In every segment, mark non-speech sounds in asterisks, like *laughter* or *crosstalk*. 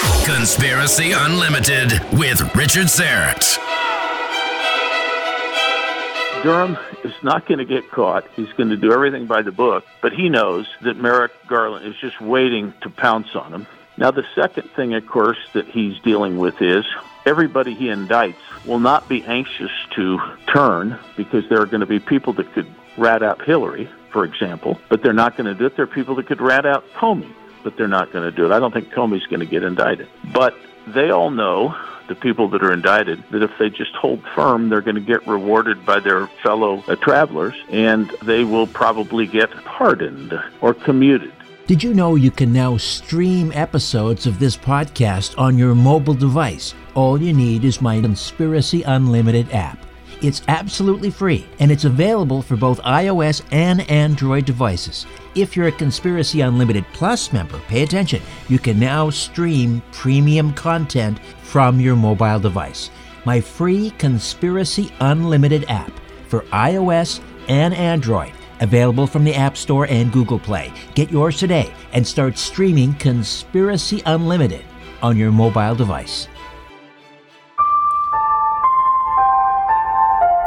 Conspiracy Unlimited with Richard Syrett. Durham is not going to get caught. He's going to do everything by the book, but he knows that Merrick Garland is just waiting to pounce on him. Now, the second thing, of course, that he's dealing with is everybody he indicts will not be anxious to turn because there are going to be people that could rat out Hillary, for example, but they're not going to do it. There are people that could rat out Comey, but they're not going to do it. I don't think Comey's going to get indicted. But they all know, the people that are indicted, that if they just hold firm, they're going to get rewarded by their fellow uh, travelers, and they will probably get pardoned or commuted. Did you know you can now stream episodes of this podcast on your mobile device? All you need is my Conspiracy Unlimited app. It's absolutely free and it's available for both iOS and Android devices. If you're a Conspiracy Unlimited Plus member, pay attention. You can now stream premium content from your mobile device. My free Conspiracy Unlimited app for iOS and Android Available from the App Store and Google Play. Get yours today and start streaming Conspiracy Unlimited on your mobile device.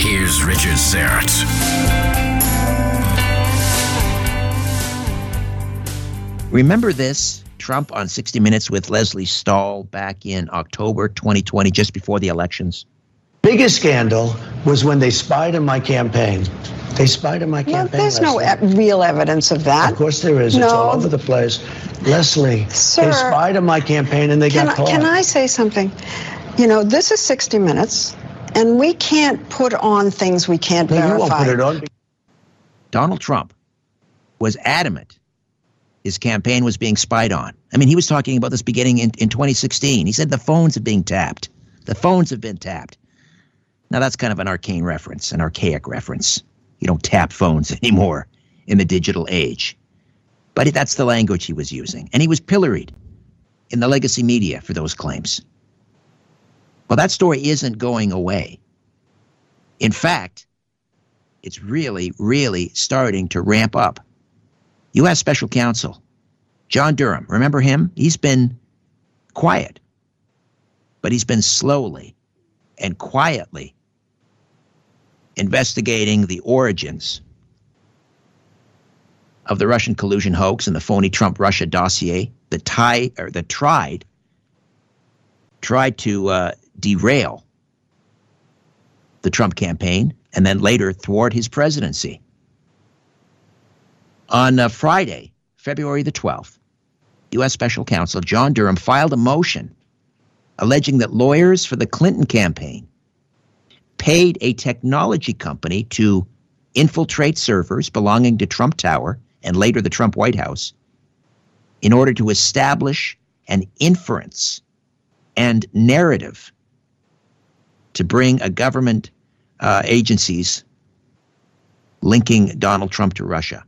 here's Richard Syrett. Remember this? Trump on 60 Minutes with Lesley Stahl back in October 2020, just before the elections? Biggest scandal was when they spied on my campaign. They spied on my Well, campaign. there's no e- real evidence of that. Of course there is. It's all over the place. Lesley, Sir, they spied on my campaign and they got I, caught. can I say something? You know, this is 60 Minutes, and we can't put on things we can't No, you verify. won't put it on. Donald Trump was adamant his campaign was being spied on. I mean, he was talking about this beginning in, in 2016. He said the phones are being tapped. The phones have been tapped. Now, that's kind of an arcane reference, an archaic reference. You don't tap phones *laughs* anymore in the digital age. But that's the language he was using. And he was pilloried in the legacy media for those claims. Well, that story isn't going away. In fact, it's really, really starting to ramp up. U.S. Special Counsel John Durham, remember him? He's been quiet, but he's been slowly and quietly investigating the origins of the Russian collusion hoax and the phony Trump Russia dossier that tie or that tried tried to uh, derail the Trump campaign and then later thwart his presidency. On uh, Friday, February the 12th, U.S. Special Counsel John Durham filed a motion alleging that lawyers for the Clinton campaign paid a technology company to infiltrate servers belonging to Trump Tower and later the Trump White House in order to establish an inference and narrative to bring a government uh, agencies linking Donald Trump to Russia.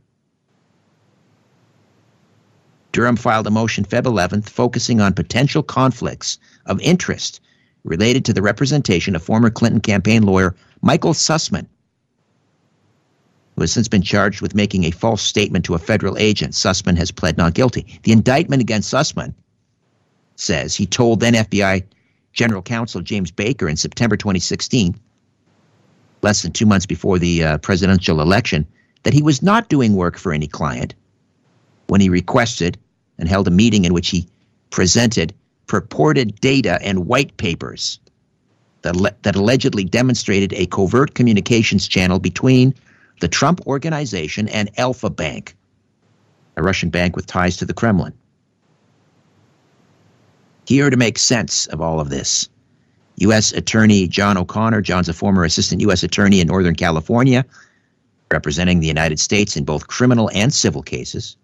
Durham filed a motion Feb 11th focusing on potential conflicts of interest related to the representation of former Clinton campaign lawyer Michael Sussman, who has since been charged with making a false statement to a federal agent. Sussman has pled not guilty. The indictment against Sussman says he told then FBI General Counsel James Baker in September 2016, less than two months before the uh, presidential election, that he was not doing work for any client when he requested and held a meeting in which he presented purported data and white papers that, le- that allegedly demonstrated a covert communications channel between the Trump Organization and Alfa Bank, a Russian bank with ties to the Kremlin. Here to make sense of all of this, U.S. Attorney John O'Connor. John's a former assistant U.S. Attorney in Northern California, representing the United States in both criminal and civil cases.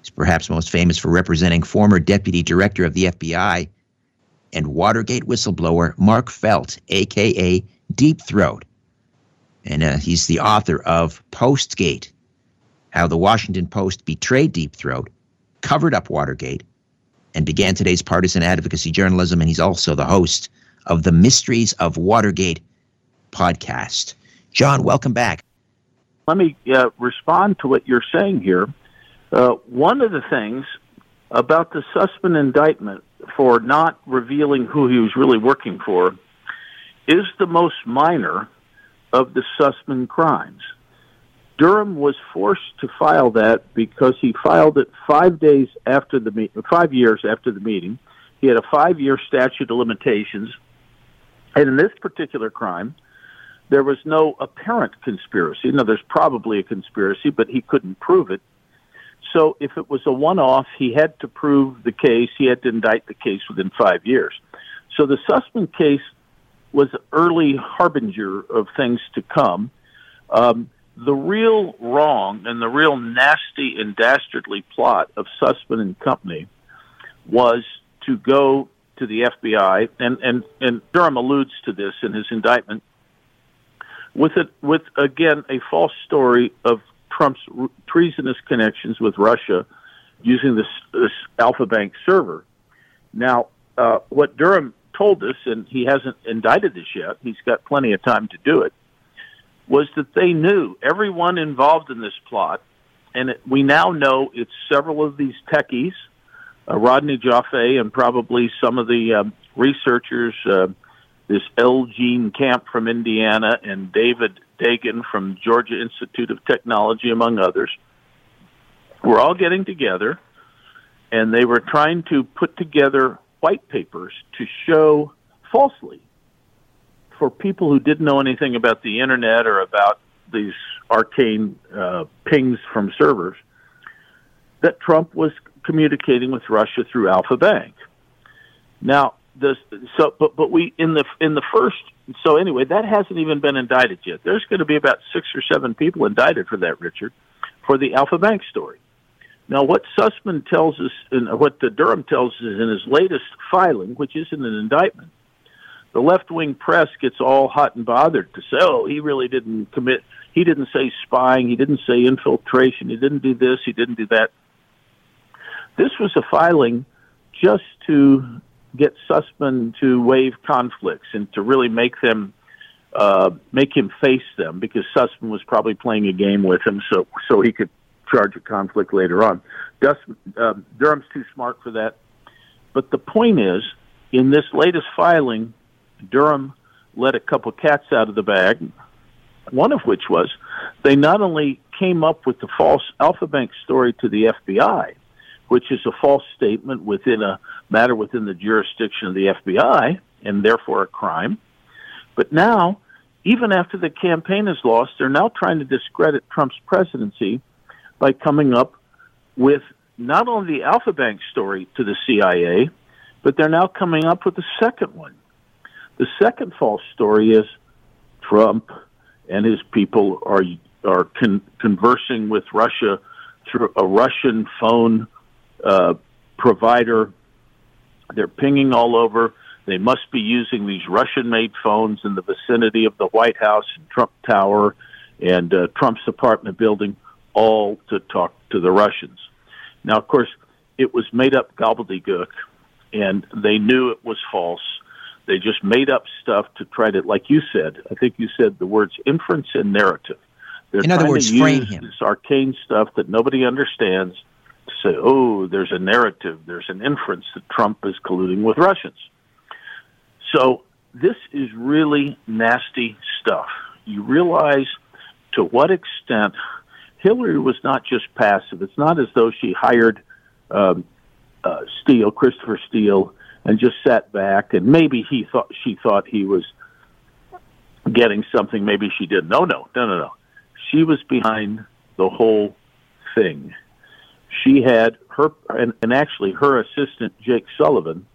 He's perhaps most famous for representing former Deputy Director of the FBI and Watergate whistleblower Mark Felt, aka Deep Throat. And uh, he's the author of Postgate How the Washington Post Betrayed Deep Throat, Covered Up Watergate, and began today's partisan advocacy journalism. And he's also the host of the Mysteries of Watergate podcast. John, welcome back. Let me uh, respond to what you're saying here. Uh, one of the things about the Sussman indictment for not revealing who he was really working for is the most minor of the Sussman crimes. Durham was forced to file that because he filed it five days after the meet, five years after the meeting. He had a five-year statute of limitations, and in this particular crime, there was no apparent conspiracy. Now, there's probably a conspiracy, but he couldn't prove it. So, if it was a one-off, he had to prove the case. He had to indict the case within five years. So, the Sussman case was early harbinger of things to come. Um, the real wrong and the real nasty and dastardly plot of Sussman and Company was to go to the FBI, and, and, and Durham alludes to this in his indictment, with it, with again a false story of Trump's treasonous connections with Russia using this, this Alfa Bank server. Now, uh, what Durham told us, and he hasn't indicted this yet, he's got plenty of time to do it, was that they knew everyone involved in this plot, and it, we now know it's several of these techies, uh, Rodney Joffe, and probably some of the um, researchers, uh, this L. Jean Camp from Indiana and David Dagon from Georgia Institute of Technology, among others. We're all getting together, and they were trying to put together white papers to show falsely for people who didn't know anything about the internet or about these arcane uh, pings from servers that Trump was communicating with Russia through Alfa Bank. Now, this, so, but but we in the in the first. So anyway, that hasn't even been indicted yet. There's going to be about six or seven people indicted for that, Richard, for the Alfa Bank story. Now, what Sussman tells us, and what the Durham tells us in his latest filing, which isn't an indictment, the left wing press gets all hot and bothered to say, oh, he really didn't commit, he didn't say spying, he didn't say infiltration, he didn't do this, he didn't do that. This was a filing just to get Sussman to waive conflicts and to really make them uh, make him face them because Sussman was probably playing a game with him, so so he could charge a conflict later on. Uh, Durham's too smart for that. But the point is, in this latest filing, Durham let a couple cats out of the bag. One of which was they not only came up with the false Alfa Bank story to the FBI, which is a false statement within a matter within the jurisdiction of the FBI and therefore a crime, but now, even after the campaign is lost, they're now trying to discredit Trump's presidency by coming up with not only the Alfa Bank story to the CIA, but they're now coming up with the second one the second false story is Trump and his people are are con- conversing with Russia through a Russian phone uh, provider. They're pinging all over. They must be using these Russian-made phones in the vicinity of the White House and Trump Tower and uh, Trump's apartment building, all to talk to the Russians. Now, of course, it was made up gobbledygook, and they knew it was false. They just made up stuff to try to, like you said, I think you said the words inference and narrative. They're In other words, to frame use him. this arcane stuff that nobody understands to say, oh, there's a narrative, there's an inference that Trump is colluding with Russians. So this is really nasty stuff. You realize to what extent Hillary was not just passive. It's not as though she hired um, uh, Steele, Christopher Steele, and just sat back and maybe he thought she thought he was getting something. Maybe she didn't. No, no, no, no, no. She was behind the whole thing. She had her, and, and actually her assistant Jake Sullivan,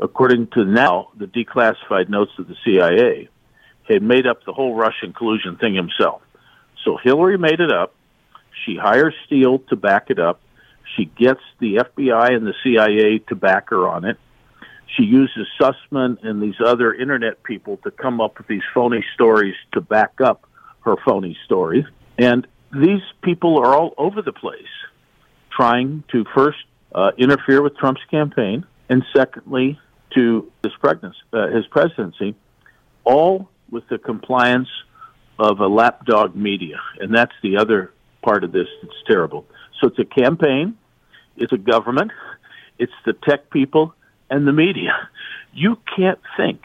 according to now the declassified notes of the CIA, had made up the whole Russian collusion thing himself. So Hillary made it up. She hires Steele to back it up. She gets the FBI and the CIA to back her on it. She uses Sussman and these other internet people to come up with these phony stories to back up her phony stories. And these people are all over the place trying to first uh, interfere with Trump's campaign and secondly to his pregnancy, uh, his presidency, all with the compliance of a lapdog media. And that's the other part of this that's terrible. So it's a campaign, it's a government, it's the tech people, and the media. You can't think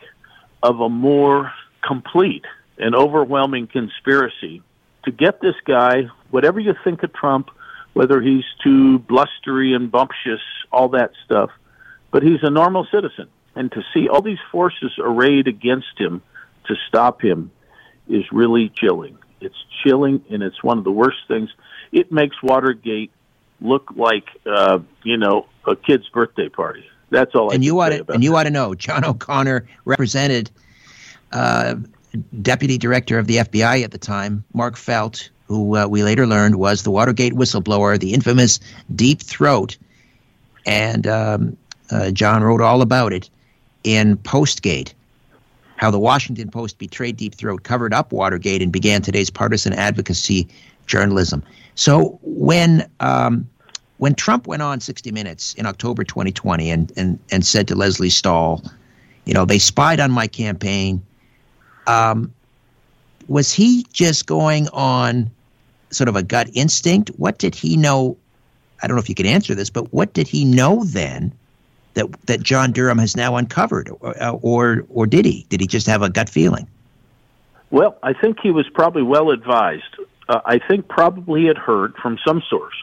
of a more complete and overwhelming conspiracy to get this guy, whatever you think of Trump, whether he's too blustery and bumptious, all that stuff, but he's a normal citizen. And to see all these forces arrayed against him to stop him is really chilling. It's chilling, and it's one of the worst things. It makes Watergate look like, uh, you know, a kid's birthday party. That's all. I and you ought to, and you that. ought to know, John O'Connor represented uh, Deputy Director of the FBI at the time, Mark Felt, who uh, we later learned was the Watergate whistleblower, the infamous Deep Throat, and um, uh, John wrote all about it in Postgate. How the Washington Post betrayed Deep Throat, covered up Watergate, and began today's partisan advocacy journalism. So when um, when Trump went on 60 Minutes in October 2020 and, and, and said to Lesley Stahl, you know, they spied on my campaign, um, was he just going on sort of a gut instinct? What did he know? I don't know if you can answer this, but what did he know then that that John Durham has now uncovered, or or, or did he? Did he just have a gut feeling? Well, I think he was probably well advised. Uh, I think probably he had heard from some source.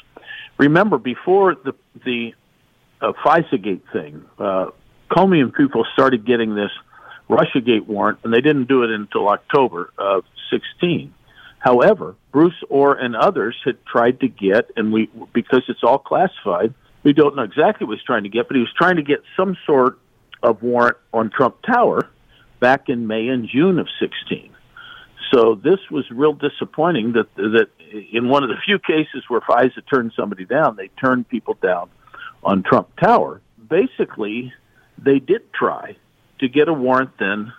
Remember, before the the uh, FISAGate thing, uh, Comey and people started getting this RussiaGate warrant, and they didn't do it until October of 16. However, Bruce Ohr and others had tried to get, and we because it's all classified, we don't know exactly what he was trying to get, but he was trying to get some sort of warrant on Trump Tower back in May and June of 16. So this was real disappointing that that in one of the few cases where FISA turned somebody down, they turned people down on Trump Tower. Basically, they did try to get a warrant then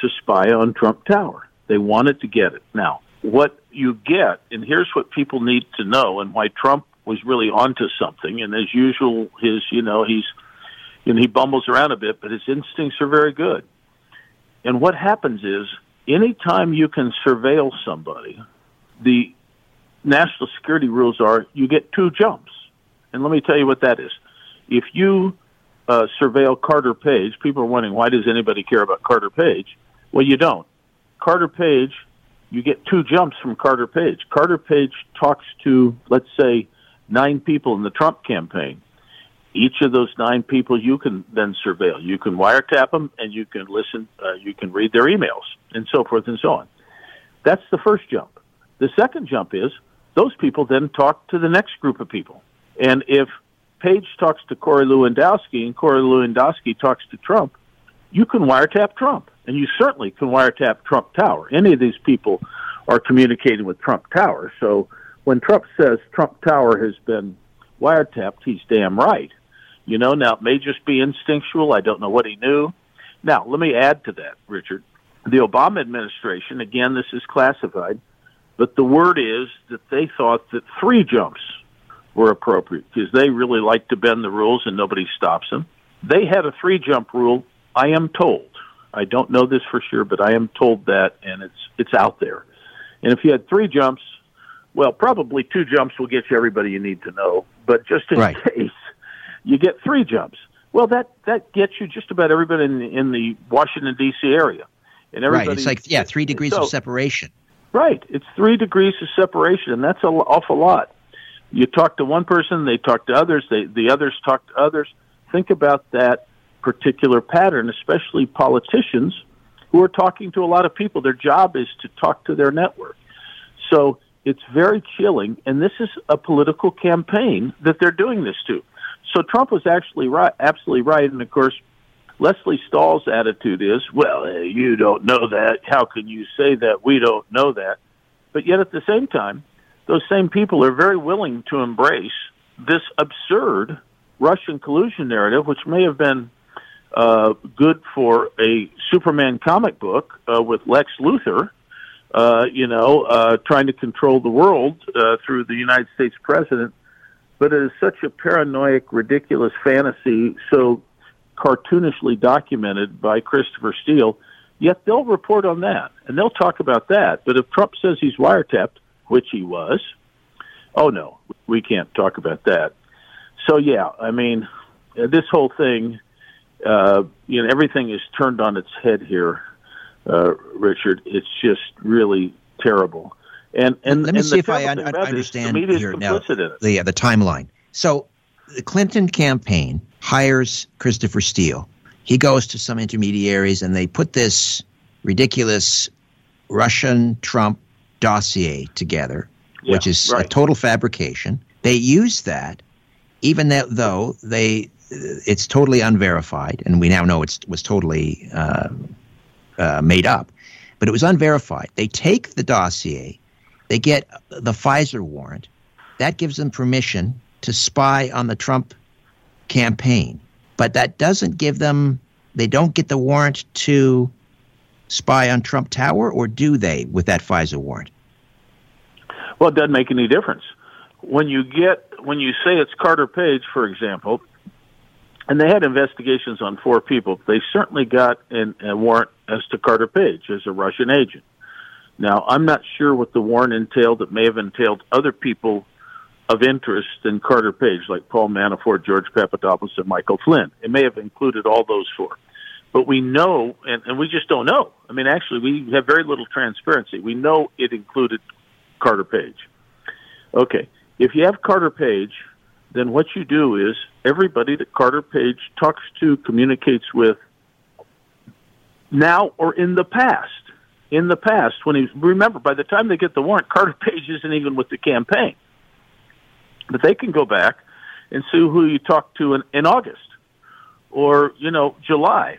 to spy on Trump Tower. They wanted to get it. Now, what you get, and here's what people need to know, and why Trump was really onto something. And as usual, his you know he's you know he bumbles around a bit, but his instincts are very good. And what happens is, anytime you can surveil somebody, the national security rules are you get two jumps. And let me tell you what that is. If you uh, surveil Carter Page, people are wondering why does anybody care about Carter Page? Well, you don't. Carter Page, you get two jumps from Carter Page. Carter Page talks to, let's say, nine people in the Trump campaign. Each of those nine people you can then surveil. You can wiretap them, and you can listen. Uh, you can read their emails, and so forth and so on. That's the first jump. The second jump is those people then talk to the next group of people. And if Page talks to Corey Lewandowski and Corey Lewandowski talks to Trump, you can wiretap Trump. And you certainly can wiretap Trump Tower. Any of these people are communicating with Trump Tower. So when Trump says Trump Tower has been wiretapped, he's damn right. You know, now it may just be instinctual. I don't know what he knew. Now, let me add to that, Richard. The Obama administration, again, this is classified, but the word is that they thought that three jumps were appropriate because they really like to bend the rules and nobody stops them. They had a three jump rule. I am told. I don't know this for sure, but I am told that, and it's it's out there. And if you had three jumps, well, probably two jumps will get you everybody you need to know. But just in Right. case, you get three jumps. Well, that that gets you just about everybody in the, in the Washington D.C. area, and everybody. Right. It's like yeah, three degrees so- of separation. Right. It's three degrees of separation, and that's an awful lot. You talk to one person, they talk to others, they, the others talk to others. Think about that particular pattern, especially politicians who are talking to a lot of people. Their job is to talk to their network. So it's very chilling, and this is a political campaign that they're doing this to. So Trump was actually right, absolutely right, and of course, Lesley Stahl's attitude is, well, eh, you don't know that. How can you say that? We don't know that. But yet at the same time, those same people are very willing to embrace this absurd Russian collusion narrative, which may have been uh, good for a Superman comic book uh, with Lex Luthor, uh, you know, uh, trying to control the world uh, through the United States president. But it is such a paranoid, ridiculous fantasy, so cartoonishly documented by Christopher Steele. Yet they'll report on that and they'll talk about that. But if Trump says he's wiretapped, which he was, oh no, we can't talk about that. So yeah, I mean, this whole thing, uh, you know, everything is turned on its head here, uh, Richard. It's just really terrible. And and Let me and see if I terrible un- thing about it is understand here now complicit in it. the uh, the timeline. So the Clinton campaign hires Christopher Steele. He goes to some intermediaries and they put this ridiculous Russian Trump dossier together, which Yeah, is a total fabrication. They use that, even though, though they it's totally unverified, and we now know it was totally uh, uh, made up, but it was unverified. They take the dossier, they get the FISA warrant, that gives them permission to spy on the Trump campaign, but that doesn't give them. They don't get the warrant to spy on Trump Tower, or do they with that FISA warrant? Well, it doesn't make any difference. When you get when you say it's Carter Page, for example, and they had investigations on four people, they certainly got an, a warrant as to Carter Page as a Russian agent. Now, I'm not sure what the warrant entailed. It may have entailed other people of interest in Carter Page, like Paul Manafort, George Papadopoulos, and Michael Flynn. It may have included all those four. But we know, and, and we just don't know. I mean, actually, we have very little transparency. We know it included Carter Page. Okay, if you have Carter Page, then what you do is everybody that Carter Page talks to, communicates with, now or in the past. In the past, when he's remember, by the time they get the warrant, Carter *laughs* Page isn't even with the campaign. But they can go back and see who you talked to in, in August or you know July.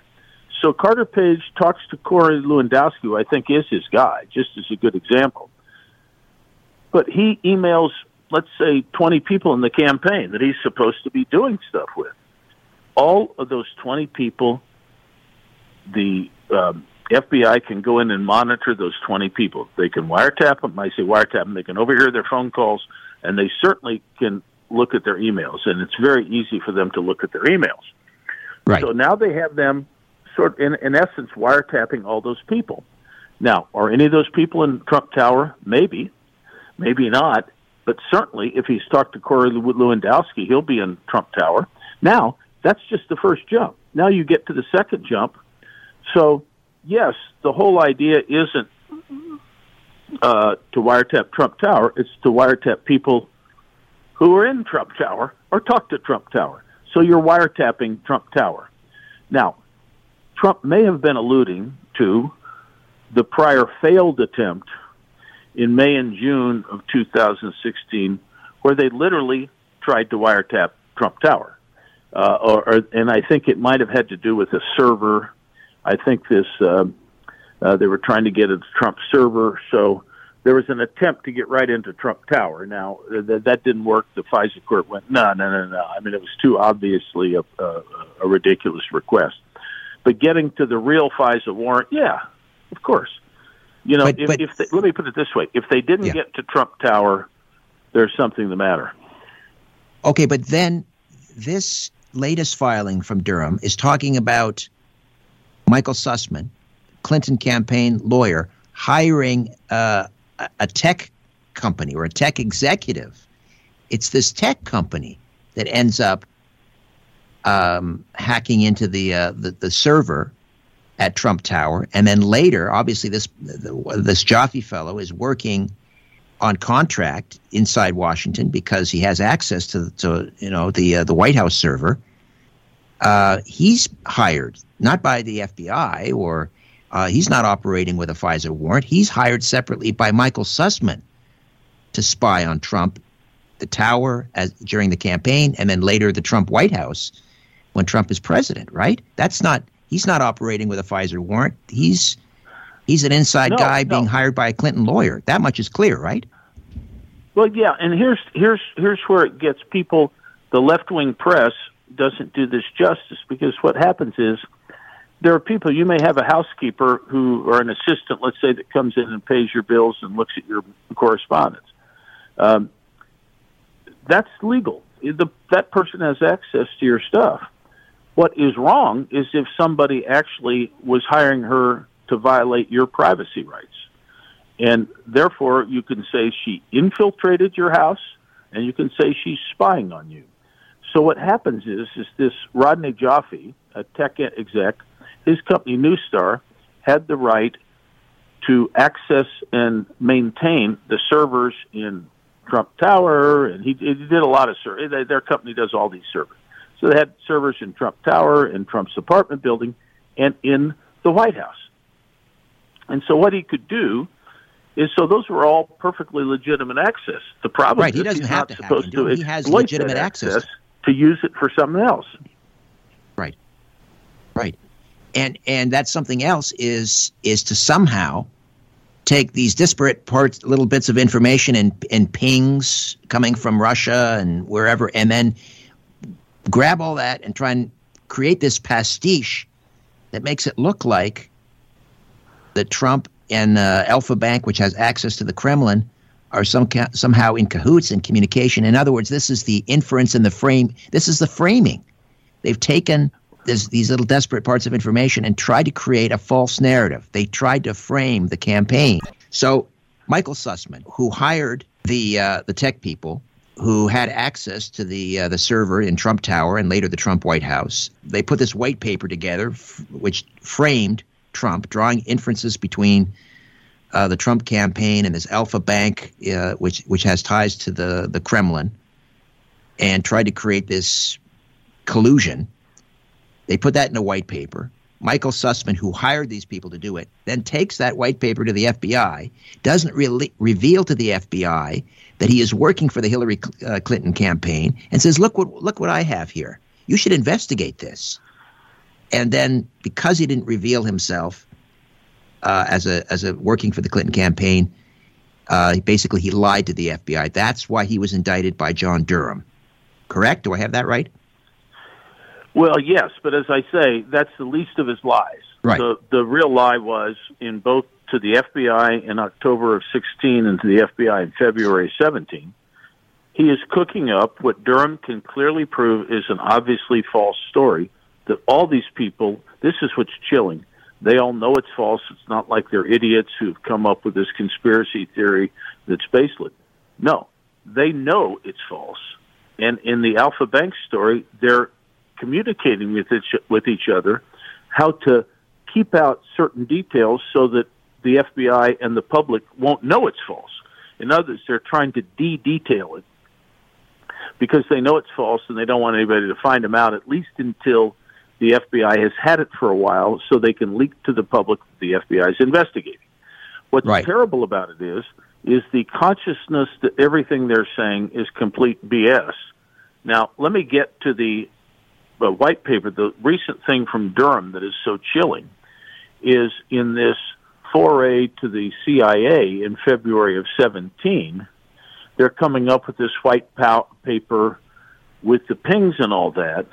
So Carter Page talks to Corey Lewandowski, who I think is his guy, just as a good example. But he emails, let's say, 20 people in the campaign that he's supposed to be doing stuff with. All of those 20 people, the um, FBI can go in and monitor those 20 people. They can wiretap them. I say wiretap them. They can overhear their phone calls, and they certainly can look at their emails. And it's very easy for them to look at their emails. Right. So now they have them sort in, in essence wiretapping all those people. Now, are any of those people in Trump Tower? Maybe, maybe not. But certainly, if he's talked to Corey Lewandowski, he'll be in Trump Tower. Now, that's just the first jump. Now you get to the second jump. So, yes, the whole idea isn't uh, to wiretap Trump Tower. It's to wiretap people who are in Trump Tower or talk to Trump Tower. So you're wiretapping Trump Tower. Now, Trump may have been alluding to the prior failed attempt in May and June of 2016, where they literally tried to wiretap Trump Tower. Uh, or, or, and I think it might have had to do with a server. I think this uh, uh, they were trying to get a Trump server, so there was an attempt to get right into Trump Tower. Now th- that didn't work. The FISA court went, no, no, no, no. I mean, it was too obviously a, a, a ridiculous request. But getting to the real FISA warrant, yeah, of course. You know, But- if, but- if they, let me put it this way: if they didn't Yeah. get to Trump Tower, there's something the matter. Okay, but then this latest filing from Durham is talking about Michael Sussman, Clinton campaign lawyer, hiring uh, a tech company or a tech executive. It's this tech company that ends up um, hacking into the, uh, the the server at Trump Tower, and then later, obviously, this this Joffe fellow is working on contract inside Washington because he has access to, to you know the uh, the White House server. Uh, he's hired not by the FBI or uh, he's not operating with a FISA warrant. He's hired separately by Michael Sussman to spy on Trump, the tower as during the campaign, and then later the Trump White House when Trump is president. Right? That's not he's not operating with a FISA warrant. He's he's an inside no, guy no. being hired by a Clinton lawyer. That much is clear, right? Well, yeah, and here's here's here's where it gets people. The left wing press doesn't do this justice because what happens is there are people you may have a housekeeper who or an assistant, let's say, that comes in and pays your bills and looks at your correspondence. Um, that's legal. The, that person has access to your stuff. What is wrong is if somebody actually was hiring her to violate your privacy rights. And therefore, you can say she infiltrated your house, and you can say she's spying on you. So what happens is, is this Rodney Joffe, a tech exec, his company Neustar, had the right to access and maintain the servers in Trump Tower, and he, he did a lot of servers. Their company does all these servers. So they had servers in Trump Tower, in Trump's apartment building, and in the White House. And so what he could do is so those were all perfectly legitimate access. The problem right, he doesn't have to supposed hack to into it. He has legitimate access. to use it for something else. Right. Right. And and that's something else is is to somehow take these disparate parts little bits of information and and pings coming from Russia and wherever and then grab all that and try and create this pastiche that makes it look like that Trump and uh, Alfa Bank, which has access to the Kremlin, are some ca- somehow in cahoots in communication. In other words, this is the inference and the frame. This is the framing. They've taken this, these little desperate parts of information and tried to create a false narrative. They tried to frame the campaign. So Michael Sussman, who hired the uh, the tech people who had access to the uh, the server in Trump Tower and later the Trump White House, they put this white paper together, f- which framed Trump, drawing inferences between uh, the Trump campaign and this Alfa Bank, uh, which which has ties to the the Kremlin, and tried to create this collusion. They put that in a white paper. Michael Sussman, who hired these people to do it, then takes that white paper to the FBI, doesn't really reveal to the FBI that he is working for the Hillary uh, Clinton campaign, and says, "Look what look what I have here. You should investigate this." And then, because he didn't reveal himself uh, as a as a working for the Clinton campaign, uh, basically he lied to the FBI. That's why he was indicted by John Durham. Correct? Do I have that right? Well, yes, but as I say, that's the least of his lies. Right. The the real lie was in both to the FBI in October of 16 and to the FBI in February 17. He is cooking up what Durham can clearly prove is an obviously false story. That all these people, this is what's chilling. They all know it's false. It's not like they're idiots who've come up with this conspiracy theory that's baseless. No, they know it's false. And in the Alfa Bank story, they're communicating with each, with each other how to keep out certain details so that the FBI and the public won't know it's false. In others, they're trying to de-detail it because they know it's false and they don't want anybody to find them out, at least until the FBI has had it for a while so they can leak to the public that the FBI is investigating. What's Right. terrible about it is, is the consciousness that everything they're saying is complete BS. Now, let me get to the uh, white paper. The recent thing from Durham that is so chilling is in this foray to the CIA in February of 17, they're coming up with this white pow- paper with the pings and all that.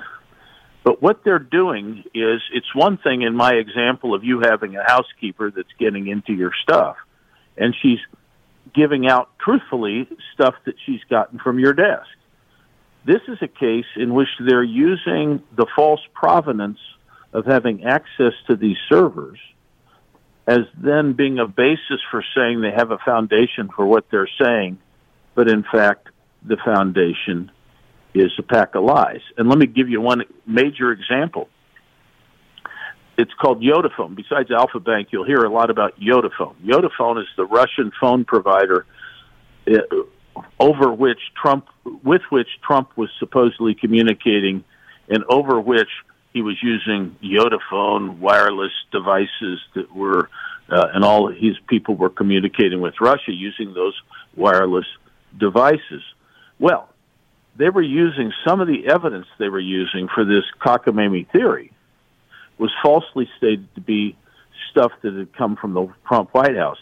But what they're doing is, it's one thing in my example of you having a housekeeper that's getting into your stuff, and she's giving out truthfully stuff that she's gotten from your desk. This is a case in which they're using the false provenance of having access to these servers as then being a basis for saying they have a foundation for what they're saying, but in fact, the foundation is a pack of lies. And let me give you one major example. It's called Yotaphone. Besides Alfa Bank, you'll hear a lot about Yotaphone. Yotaphone is the Russian phone provider uh, over which Trump, with which Trump was supposedly communicating, and over which he was using Yotaphone wireless devices that were, uh, and all his people were communicating with Russia using those wireless devices. Well, they were using some of the evidence they were using for this cockamamie theory was falsely stated to be stuff that had come from the Trump White House.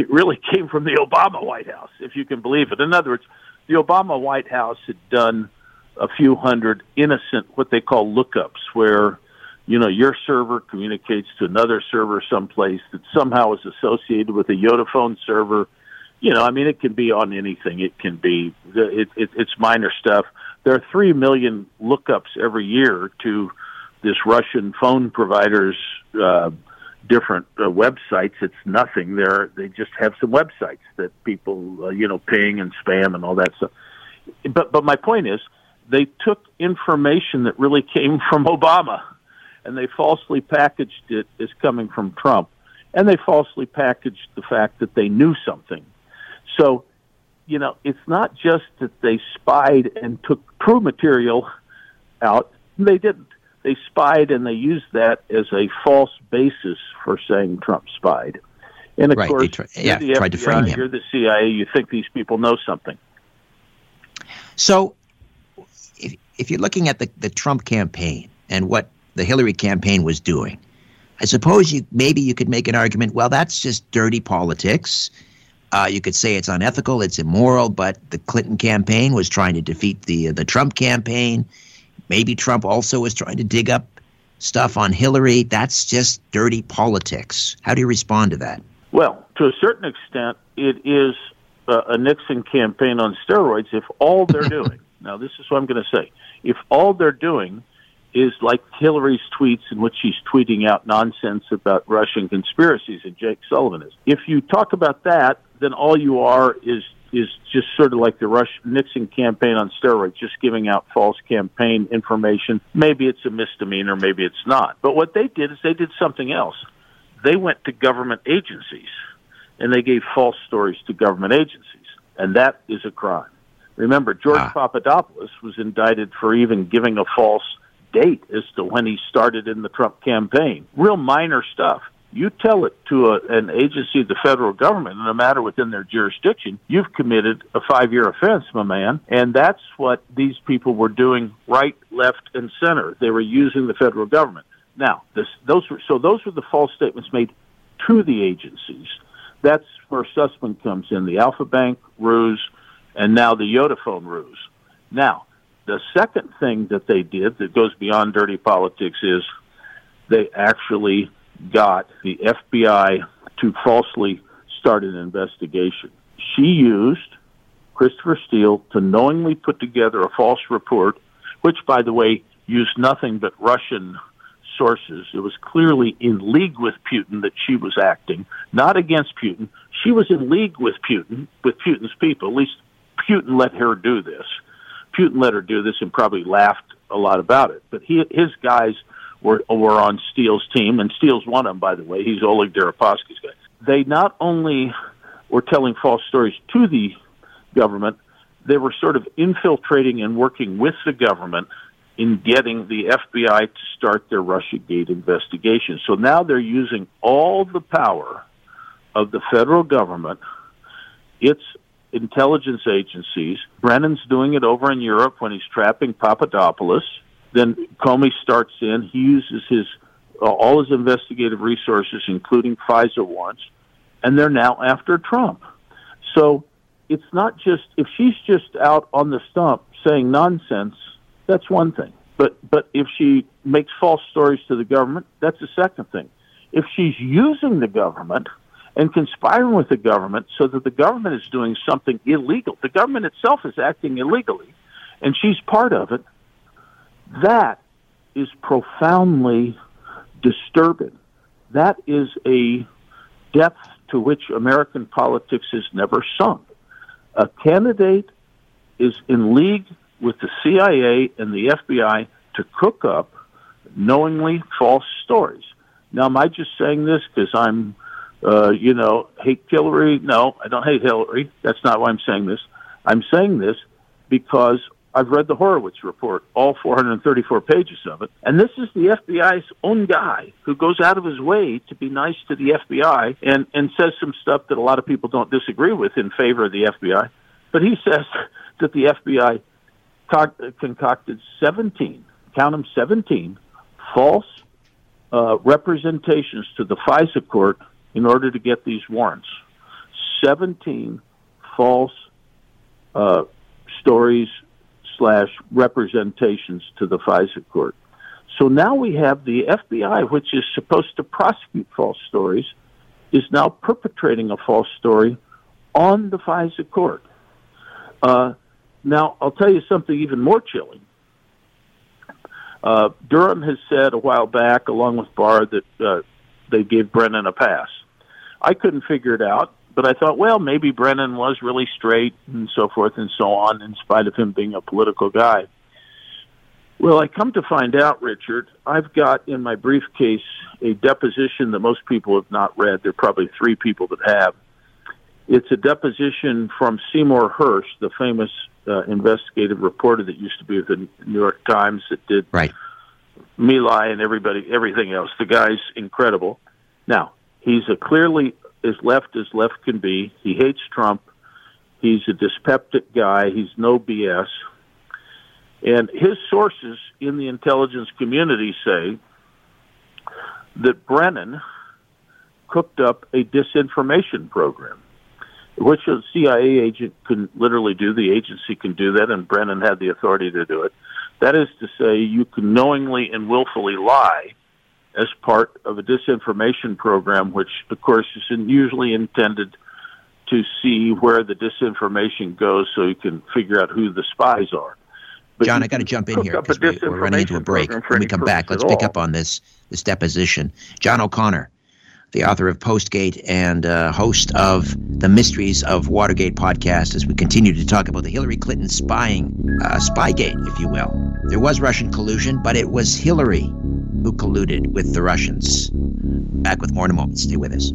It really *laughs* came from the Obama White House, if you can believe it. In other words, the Obama White House had done a few hundred innocent, what they call lookups, where you know your server communicates to another server someplace that somehow is associated with a Yotaphone server. You know, I mean, it can be on anything. It can be it, it, it's minor stuff. There are three million lookups every year to this Russian phone provider's uh, different uh, websites. It's nothing. They're they just have some websites that people uh, you know ping and spam and all that stuff. But but my point is they took information that really came *laughs* from Obama and they falsely packaged it as coming from Trump. And they falsely packaged the fact that they knew something. So, you know, it's not just that they spied and took true material out. They didn't. They spied and they used that as a false basis for saying Trump spied. And of right. course, try, yeah, the tried FBI, to frame him. You're the CIA. You think these people know something. So, if, if you're looking at the, the Trump campaign and what the Hillary campaign was doing, I suppose you maybe you could make an argument. Well, that's just dirty politics. Uh, you could say it's unethical, it's immoral, but the Clinton campaign was trying to defeat the the Trump campaign. Maybe Trump also is trying to dig up stuff on Hillary. That's just dirty politics. How do you respond to that? Well, to a certain extent, it is uh, a Nixon campaign on steroids. If all they're *laughs* doing now, this is what I'm going to say. If all they're doing is like Hillary's tweets in which she's tweeting out nonsense about Russian conspiracies, and Jake Sullivan is. If you talk about that, then all you are is is just sort of like the Rush Nixon campaign on steroids, just giving out false campaign information. Maybe it's a misdemeanor, maybe it's not. But what they did is they did something else. They went to government agencies and they gave false stories to government agencies, and that is a crime. Remember, George Ah. Papadopoulos was indicted for even giving a false date as to when he started in the Trump campaign. Real minor stuff. You tell it to a, an agency of the federal government in a matter within their jurisdiction, you've committed a five year offense, my man. And that's what these people were doing right, left, and center. They were using the federal government. Now, this, those were, so those were the false statements made to the agencies. That's where Sussman comes in, the Alfa Bank ruse, and now the Yotaphone ruse. Now, the second thing that they did that goes beyond dirty politics is they actually got the FBI to falsely start an investigation. She used Christopher Steele to knowingly put together a false report, which, by the way, used nothing but Russian sources. It was clearly in league with Putin that she was acting, not against Putin. She was in league with Putin, with Putin's people. At least Putin let her do this. Putin let her do this and probably laughed a lot about it. But he, his guys were were on Steele's team, and Steele's one of them, by the way. He's Oleg Deripaska's guy. They not only were telling false stories to the government, they were sort of infiltrating and working with the government in getting the FBI to start their Russiagate investigation. So now they're using all the power of the federal government, its intelligence agencies. Brennan's doing it over in Europe when he's trapping Papadopoulos. Then Comey starts in. He uses his uh, all his investigative resources, including FISA warrants, and they're now after Trump. So it's not just if she's just out on the stump saying nonsense. That's one thing. But but if she makes false stories to the government, that's the second thing. If she's using the government and conspiring with the government so that the government is doing something illegal, the government itself is acting illegally, and she's part of it, that is profoundly disturbing. That is a depth to which American politics has never sunk. A candidate is in league with the CIA and the FBI to cook up knowingly false stories. Now, am I just saying this because I'm, uh, you know, hate Hillary? No, I don't hate Hillary. That's not why I'm saying this. I'm saying this because I've read the Horowitz report, all 434 pages of it. And this is the FBI's own guy who goes out of his way to be nice to the FBI and, and says some stuff that a lot of people don't disagree with in favor of the FBI. But he *laughs* says that the FBI concocted 17, count them 17, false uh, representations to the FISA court in order to get these warrants. 17 false uh, stories slash representations to the FISA court. So now we have the FBI, which is supposed to prosecute false stories, is now perpetrating a false story on the FISA court. Uh, now, I'll tell you something even more chilling. Uh, Durham has said a while back, along with Barr, that uh, they gave Brennan a pass. I couldn't figure it out, but I thought, well, maybe Brennan was really straight and so forth and so on, in spite of him being a political guy. Well, I come to find out, Richard, I've got in my briefcase a deposition that most people have not read. There are probably three people that have. It's a deposition from Seymour Hersh, the famous uh, investigative reporter that used to be with the New York Times that did right. My Lai and everybody, everything else. The guy's incredible. Now he's a clearly as left as left can be. He hates Trump. He's a dyspeptic guy. He's no BS. And his sources in the intelligence community say that Brennan cooked up a disinformation program which a CIA agent can literally do. The agency can do that, and Brennan had the authority to do it. That is to say, you can knowingly and willfully lie as part of a disinformation program, which, of course, is usually intended to see where the disinformation goes so you can figure out who the spies are. But John, I got to jump in here because we, are running into a break. When we come back, let's pick up on this this deposition. John O'Connor, the author of Postgate and uh, host of the Mysteries of Watergate podcast, as we continue to talk about the Hillary Clinton spying, uh, Spygate, if you will. There was Russian collusion, but it was Hillary who colluded with the Russians. Back with more in a moment. Stay with us.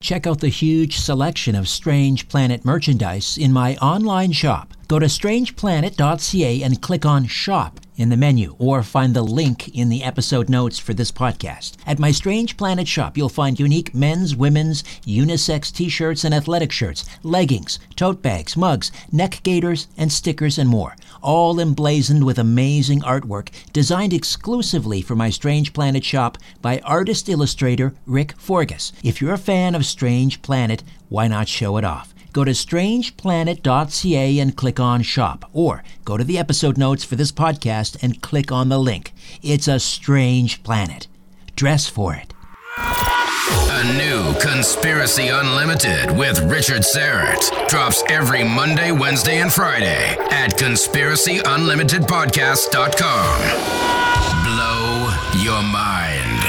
Check out the huge selection of Strange Planet merchandise in my online shop. Go to strangeplanet.ca and click on Shop in the menu or find the link in the episode notes for this podcast. At my Strange Planet shop, you'll find unique men's, women's, unisex t shirts and athletic shirts, leggings, tote bags, mugs, neck gaiters, and stickers and more, all emblazoned with amazing artwork designed exclusively for my Strange Planet shop by artist illustrator Rick Forgus. If you're a fan of Strange Planet, why not show it off? Go to strangeplanet.ca and click on shop, or go to the episode notes for this podcast and click on the link. It's a strange planet. Dress for it. A new Conspiracy Unlimited with Richard Syrett drops every Monday, Wednesday, and Friday at conspiracyunlimitedpodcast.com. Blow your mind.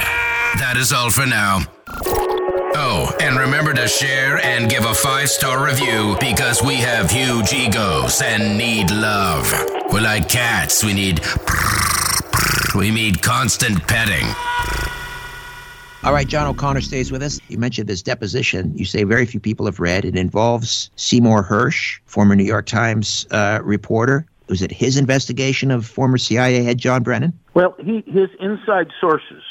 That is all for now. Oh, and remember to share and give a five star review because we have huge egos and need love. We're like cats, we need. *laughs* We need constant petting. All right, John O'Connor stays with us. You mentioned this deposition. You say very few people have read. It involves Seymour Hersh, former New York Times uh, reporter. Was it his investigation of former CIA head John Brennan? Well, he, his inside sources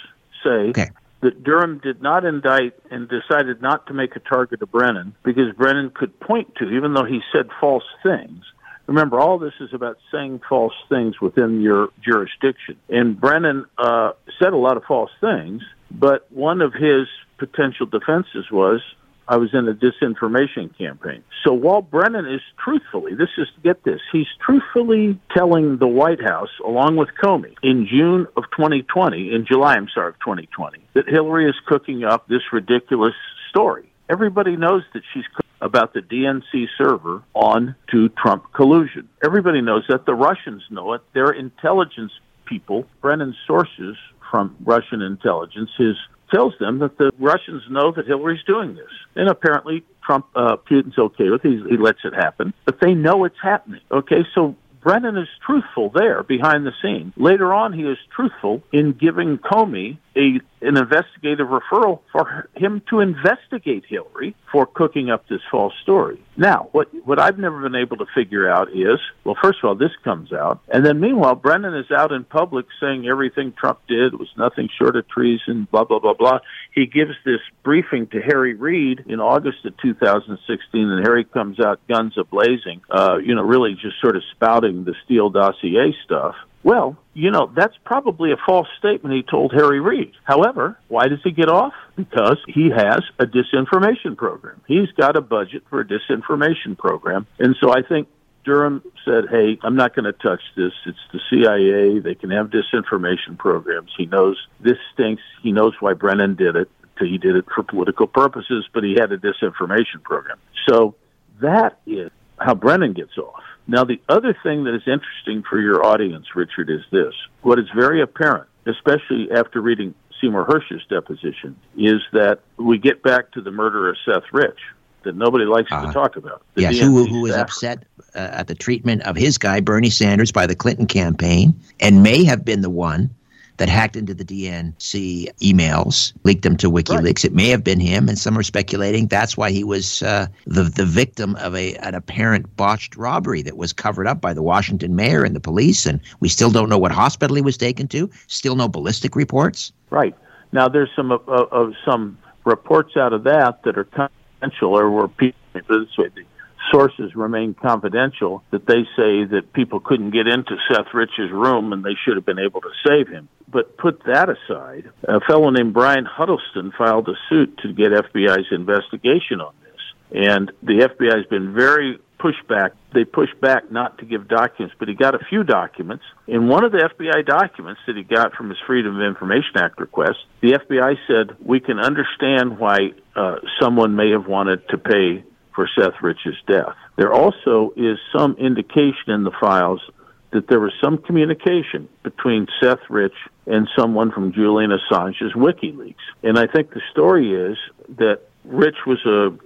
say okay that Durham did not indict and decided not to make a target of Brennan because Brennan could point to, even though he said false things. Remember, all this is about saying false things within your jurisdiction. And Brennan uh, said a lot of false things, but one of his potential defenses was I was in a disinformation campaign. So while Brennan is truthfully, this is, get this, he's truthfully telling the White House, along with Comey, in June of 2020, in July, I'm sorry, of 2020, that Hillary is cooking up this ridiculous story. everybody knows that she's about the DNC server on to Trump collusion. Everybody knows that. The Russians know it. Their intelligence people, Brennan's sources from Russian intelligence, his tells them that the Russians know that Hillary's doing this. And apparently Trump, uh, Putin's okay with it. He, he lets it happen. But they know it's happening. Okay, so Brennan is truthful there behind the scene. Later on, he is truthful in giving Comey a an investigative referral for him to investigate Hillary for cooking up this false story. Now, what what I've never been able to figure out is, well, first of all, this comes out, and then meanwhile, Brennan is out in public saying everything Trump did was nothing short of treason, blah blah blah blah. He gives this briefing to Harry Reid in August of 2016, and Harry comes out guns a blazing, uh, you know, really just sort of spouting the Steele dossier stuff. Well, you know, that's probably a false statement he told Harry Reid. However, why does he get off? Because he has a disinformation program. He's got a budget for a disinformation program. And so I think Durham said, "Hey, I'm not going to touch this. It's the CIA. They can have disinformation programs." He knows this stinks. He knows why Brennan did it. He did it for political purposes, but he had a disinformation program. So that is how Brennan gets off. Now, the other thing that is interesting for your audience, Richard, is this. What is very apparent, especially after reading Seymour Hersh's deposition, is that we get back to the murder of Seth Rich that nobody likes uh, to uh-huh. talk about. yes, who, who was upset uh, at the treatment of his guy, Bernie Sanders, by the Clinton campaign, and may have been the one that hacked into the DNC emails, leaked them to WikiLeaks. Right. It may have been him, and some are speculating that's why he was uh, the the victim of a an apparent botched robbery that was covered up by the Washington mayor and the police, and we still don't know what hospital he was taken to. Still no ballistic reports. Right now, there's some uh, uh, some reports out of that that are confidential, or where people this way. Sources remain confidential that they say that people couldn't get into Seth Rich's room and they should have been able to save him. But put that aside, a fellow named Brian Huddleston filed a suit to get FBI's investigation on this. And the FBI has been very pushback. They pushed back not to give documents, but he got a few documents. In one of the FBI documents that he got from his Freedom of Information Act request, the FBI said, We can understand why uh, someone may have wanted to pay for Seth Rich's death. There also is some indication in the files that there was some communication between Seth Rich and someone from Julian Assange's WikiLeaks. And I think the story is that Rich was a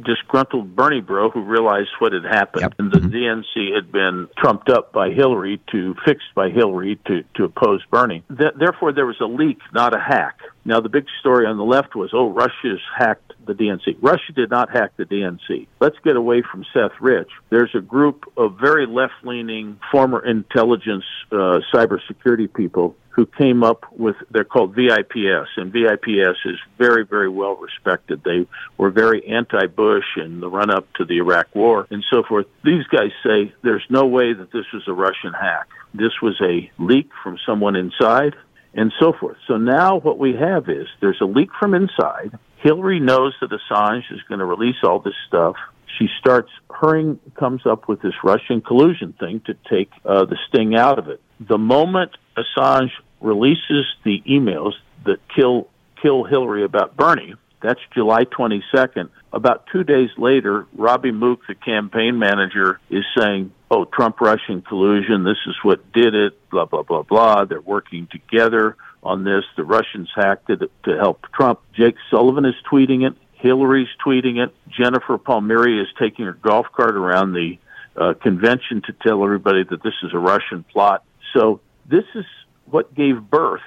disgruntled Bernie bro who realized what had happened, yep. and the mm-hmm. DNC had been trumped up by Hillary to fixed by Hillary to to oppose Bernie. Th- therefore, there was a leak, not a hack. Now, the big story on the left was, oh, Russia's hacked the DNC. Russia did not hack the DNC. Let's get away from Seth Rich. There's a group of very left-leaning former intelligence uh, cybersecurity people who came up with they're called VIPS and VIPS is very very well respected. They were very anti-Bush in the run up to the Iraq war and so forth. These guys say there's no way that this was a Russian hack. This was a leak from someone inside and so forth. So now what we have is there's a leak from inside. Hillary knows that Assange is going to release all this stuff. She starts hurrying, comes up with this Russian collusion thing to take uh, the sting out of it. The moment Assange releases the emails that kill kill Hillary about Bernie, that's July 22nd. About two days later, Robbie Mook, the campaign manager, is saying, oh, Trump Russian collusion, this is what did it, blah, blah, blah, blah. They're working together on this. The Russians hacked it to help Trump. Jake Sullivan is tweeting it. Hillary's tweeting it. Jennifer Palmieri is taking her golf cart around the uh, convention to tell everybody that this is a Russian plot. So this is what gave birth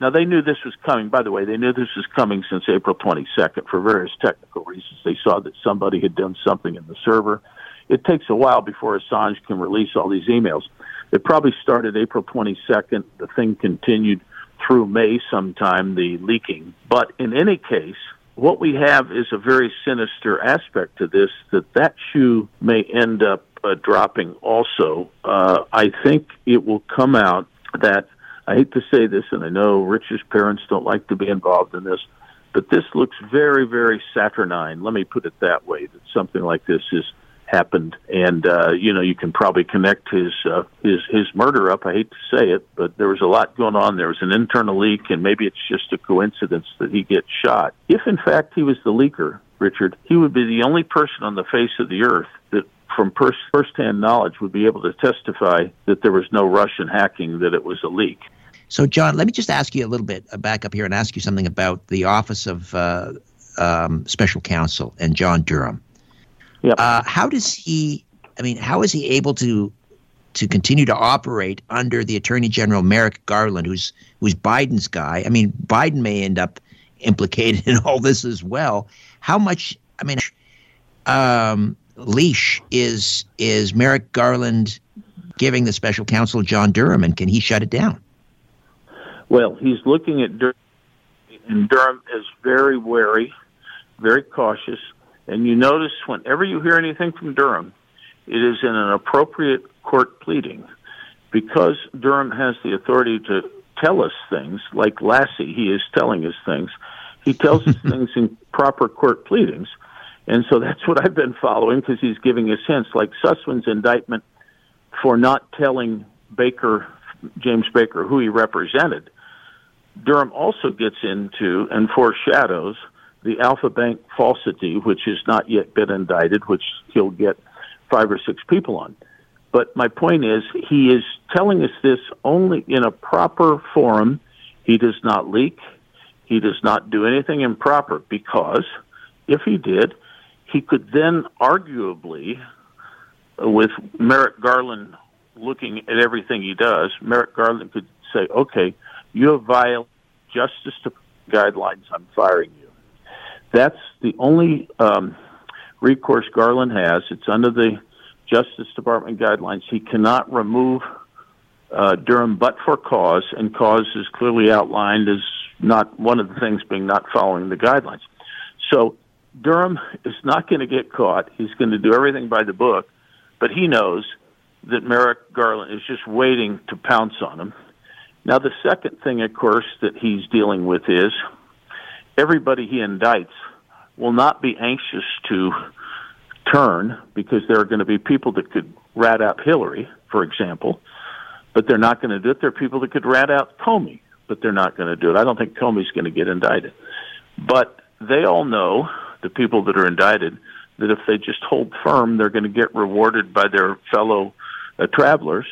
now they knew this was coming. By the way, they knew this was coming since April 22nd for various technical reasons. They saw that somebody had done something in the server. It takes a while before Assange can release all these emails. It probably started April 22nd. The thing continued through May sometime, the leaking. But in any case, what we have is a very sinister aspect to this that that shoe may end up uh, dropping also. Uh, I think it will come out that I hate to say this, and I know Rich's parents don't like to be involved in this, but this looks very, very saturnine. Let me put it that way. That something like this has happened, and uh, you know you can probably connect his uh, his his murder up. I hate to say it, but there was a lot going on. There was an internal leak, and maybe it's just a coincidence that he gets shot. If in fact he was the leaker, Richard, he would be the only person on the face of the earth that from first firsthand knowledge would be able to testify that there was no Russian hacking, that it was a leak. So, John, let me just ask you a little bit uh, back up here and ask you something about the Office of uh, um, Special Counsel and John Durham. Yep. Uh, how does he? I mean, how is he able to to continue to operate under the Attorney General Merrick Garland, who's who's Biden's guy? I mean, Biden may end up implicated in all this as well. How much? I mean, um, leash is is Merrick Garland giving the special counsel John Durham, and can he shut it down? Well, he's looking at Durham, and Durham is very wary, very cautious. And you notice whenever you hear anything from Durham, it is in an appropriate court pleading. Because Durham has the authority to tell us things, like Lassie, he is telling us things. He tells us *laughs* things in proper court pleadings. And so that's what I've been following because he's giving us hints, like Sussmann's indictment for not telling Baker, James Baker, who he represented. Durham also gets into and foreshadows the Alfa Bank falsity, which has not yet been indicted, which he'll get five or six people on. But my point is, he is telling us this only in a proper forum. He does not leak. He does not do anything improper because if he did, he could then arguably, with Merrick Garland looking at everything he does, Merrick Garland could say, okay, you have violated justice guidelines, I'm firing you. That's the only um, recourse Garland has. It's under the Justice Department guidelines. He cannot remove uh, Durham but for cause, and cause is clearly outlined as not one of the things being not following the guidelines. So Durham is not going to get caught. He's going to do everything by the book, but he knows that Merrick Garland is just waiting to pounce on him. Now, the second thing, of course, that he's dealing with is everybody he indicts will not be anxious to turn because there are going to be people that could rat out Hillary, for example, but they're not going to do it. There are people that could rat out Comey, but they're not going to do it. I don't think Comey's going to get indicted. But they all know, the people that are indicted, that if they just hold firm, they're going to get rewarded by their fellow uh, travelers,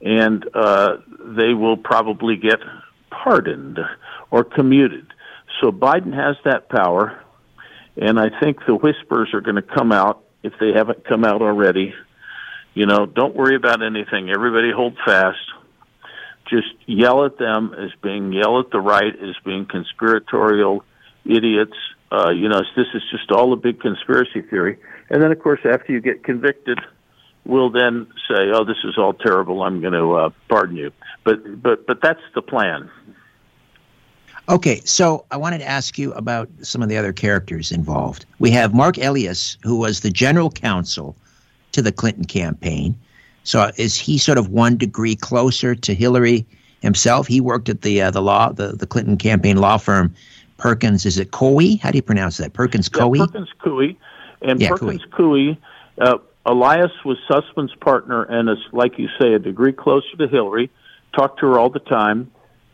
and uh, they will probably get pardoned or commuted. So Biden has that power, and I think the whispers are going to come out if they haven't come out already. You know, don't worry about anything. Everybody hold fast. Just yell at them as being yell at the right as being conspiratorial idiots. Uh, you know, this is just all a big conspiracy theory. And then, of course, after you get convicted, we'll then say, "Oh, this is all terrible. I'm going to uh, pardon you." But but but that's the plan. Okay, so I wanted to ask you about some of the other characters involved. We have Mark Elias, who was the general counsel to the Clinton campaign. So is he sort of one degree closer to Hillary himself? He worked at the uh, the law the, the Clinton campaign law firm Perkins. Is it Coie? How do you pronounce that? Perkins Coie. Yeah, Perkins Coie, and Yeah, Perkins Coie. Uh, Elias was Sussmann's partner, and is like you say, a degree closer to Hillary. Talked to her all the time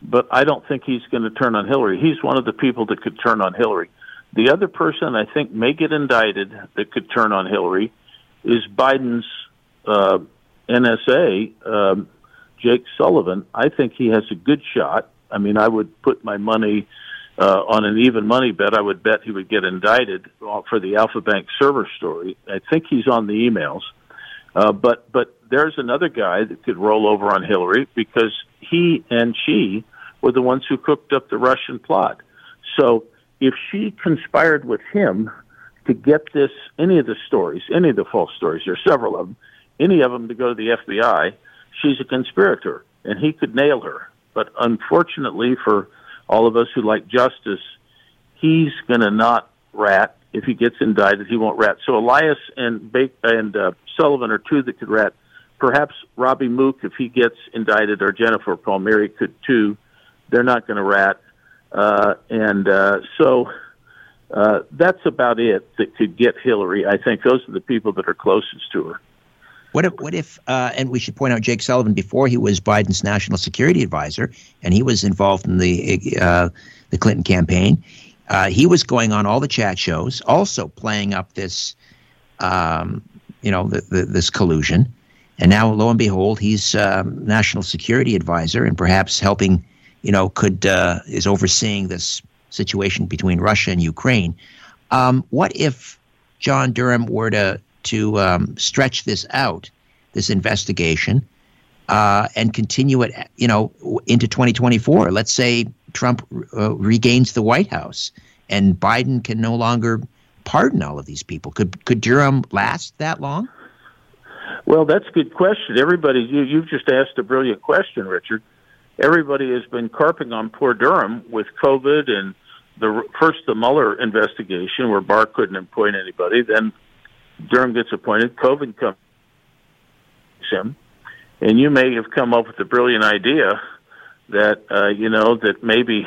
but I don't think he's going to turn on Hillary. He's one of the people that could turn on Hillary. The other person I think may get indicted that could turn on Hillary is Biden's uh, NSA, um, Jake Sullivan. I think he has a good shot. I mean, I would put my money uh, on an even money bet. I would bet he would get indicted for the Alfa Bank server story. I think he's on the emails. Uh, but but there's another guy that could roll over on Hillary because he and she were the ones who cooked up the Russian plot. So if she conspired with him to get this, any of the stories, any of the false stories, there are several of them, any of them to go to the FBI, she's a conspirator, and he could nail her. But unfortunately for all of us who like justice, he's going to not rat. If he gets indicted, he won't rat. So Elias and ba- and uh, Sullivan are two that could rat. Perhaps Robbie Mook, if he gets indicted, or Jennifer Palmieri could too they're not going to rat. Uh, and uh, so Uh, that's about it that could get Hillary. I think those are the people that are closest to her. What if, what if, uh, and we should point out Jake Sullivan before he was Biden's national security advisor, and he was involved in the uh, the Clinton campaign. Uh, he was going on all the chat shows, also playing up this, um, you know, the, the, this collusion. And now, lo and behold, he's um, national security advisor and perhaps helping, you know, could uh, is overseeing this situation between Russia and Ukraine. Um, what if John Durham were to to um, stretch this out, this investigation, uh, and continue it, you know, into 2024? Let's say Trump uh, regains the White House and Biden can no longer pardon all of these people. Could could Durham last that long? Well, that's a good question. Everybody, you, you've just asked a brilliant question, Richard. Everybody has been carping on poor Durham with COVID and the first the Mueller investigation where Barr couldn't appoint anybody. Then Durham gets appointed. COVID comes him, and you may have come up with a brilliant idea that uh, you know that maybe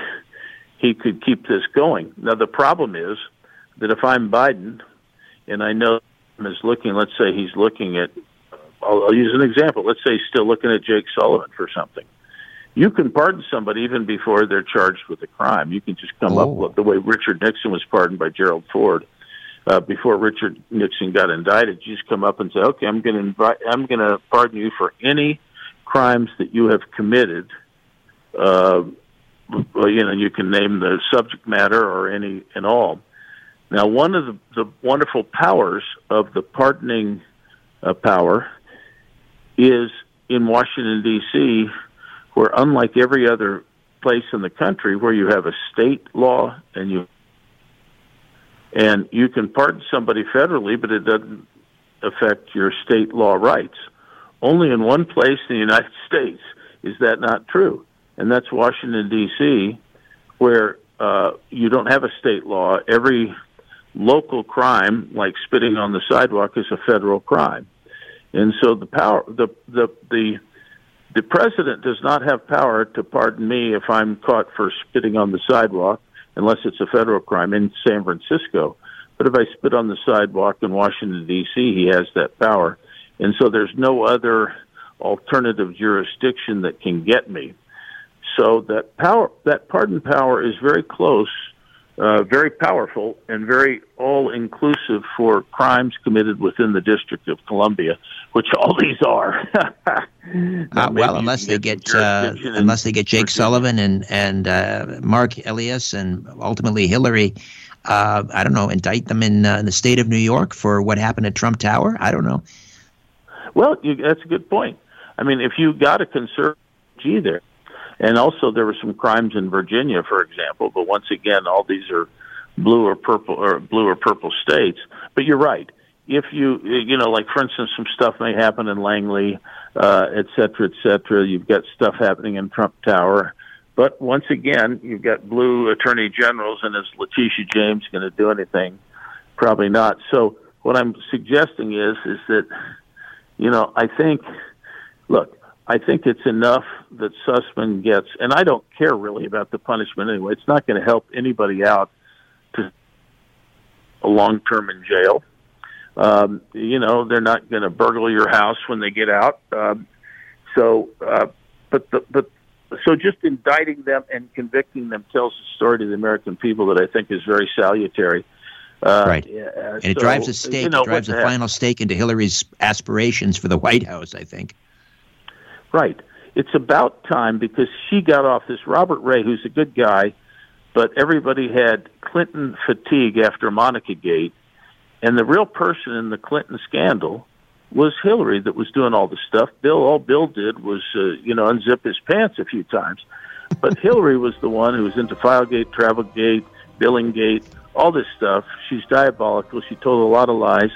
he could keep this going. Now the problem is that if I'm Biden, and I know is looking, let's say he's looking at, I'll, I'll use an example. Let's say he's still looking at Jake Sullivan for something. You can pardon somebody even before they're charged with a crime. You can just come oh. up with the way Richard Nixon was pardoned by Gerald Ford. Uh, before Richard Nixon got indicted, you just come up and say, "Okay, I'm going to invite, I'm going to pardon you for any crimes that you have committed." Uh, well, you know, you can name the subject matter or any and all. Now, one of the, the wonderful powers of the pardoning uh, power is in Washington D.C., where unlike every other place in the country, where you have a state law and you and you can pardon somebody federally, but it doesn't affect your state law rights. Only in one place in the United *laughs* States is that not true and that's Washington D.C., where uh, you don't have a state law. Every local crime, like spitting on the sidewalk, is a federal crime, and so the power, the the the the president does not have power to pardon me if I'm caught for spitting on the sidewalk, unless it's a federal crime in San Francisco. But if I spit on the sidewalk in Washington D.C., he has that power, and so there's no other alternative jurisdiction that can get me. So that power, that pardon power, is very close, uh, very powerful, and very all-inclusive for crimes committed within the District of Columbia, which all these are. *laughs* uh, well, unless they get, uh, unless they get Jake Virginia. Sullivan and and uh, Mark Elias and ultimately Hillary. Uh, I don't know, indict them in, in the state of New York for what happened at Trump Tower. I don't know. Well, you, that's a good point. I mean, if you got a conservative there, and also, there were some crimes in Virginia, for example. But once again, all these are blue or purple or blue or purple states. But you're right. If you, you know, like for instance, some stuff may happen in Langley, uh, et cetera, et cetera. You've got stuff happening in Trump Tower. But once again, you've got blue attorney generals, and is Letitia James going to do anything? Probably not. So what I'm suggesting is, is that, you know, I think, look, I think it's enough that Sussmann gets, and I don't care really about the punishment anyway. It's not going to help anybody out to a long term in jail. Um, you know, they're not going to burgle your house when they get out. Um, so, uh, but the, but so just indicting them and convicting them tells a story to the American people that I think is very salutary. Uh, right, and it drives a stake, you know, drives a final stake into Hillary's aspirations for the White House. I think. Right. It's about time because she got off this Robert Ray, who's a good guy, but everybody had Clinton fatigue after Monica Gate, and the real person in the Clinton scandal was Hillary that was doing all the stuff. Bill, all Bill did was, uh, you know, unzip his pants a few times. But *laughs* Hillary was the one who was into Filegate, Travelgate, Billinggate, all this stuff. She's diabolical. She told a lot of lies.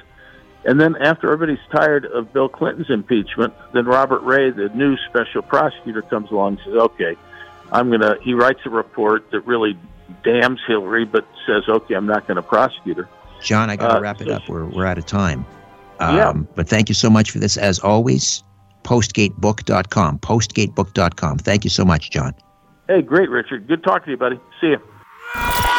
And then after everybody's tired of Bill Clinton's impeachment, then Robert Ray, the new special prosecutor, comes along and says, "Okay, I'm gonna." He writes a report that really damns Hillary, but says, "Okay, I'm not going to prosecute her." John, I got to uh, wrap it up. We're we're out of time. Um, yeah. But thank you so much for this, as always. Postgatebook.com. Postgatebook.com. Thank you so much, John. Hey, great, Richard. Good talking to you, buddy. See you.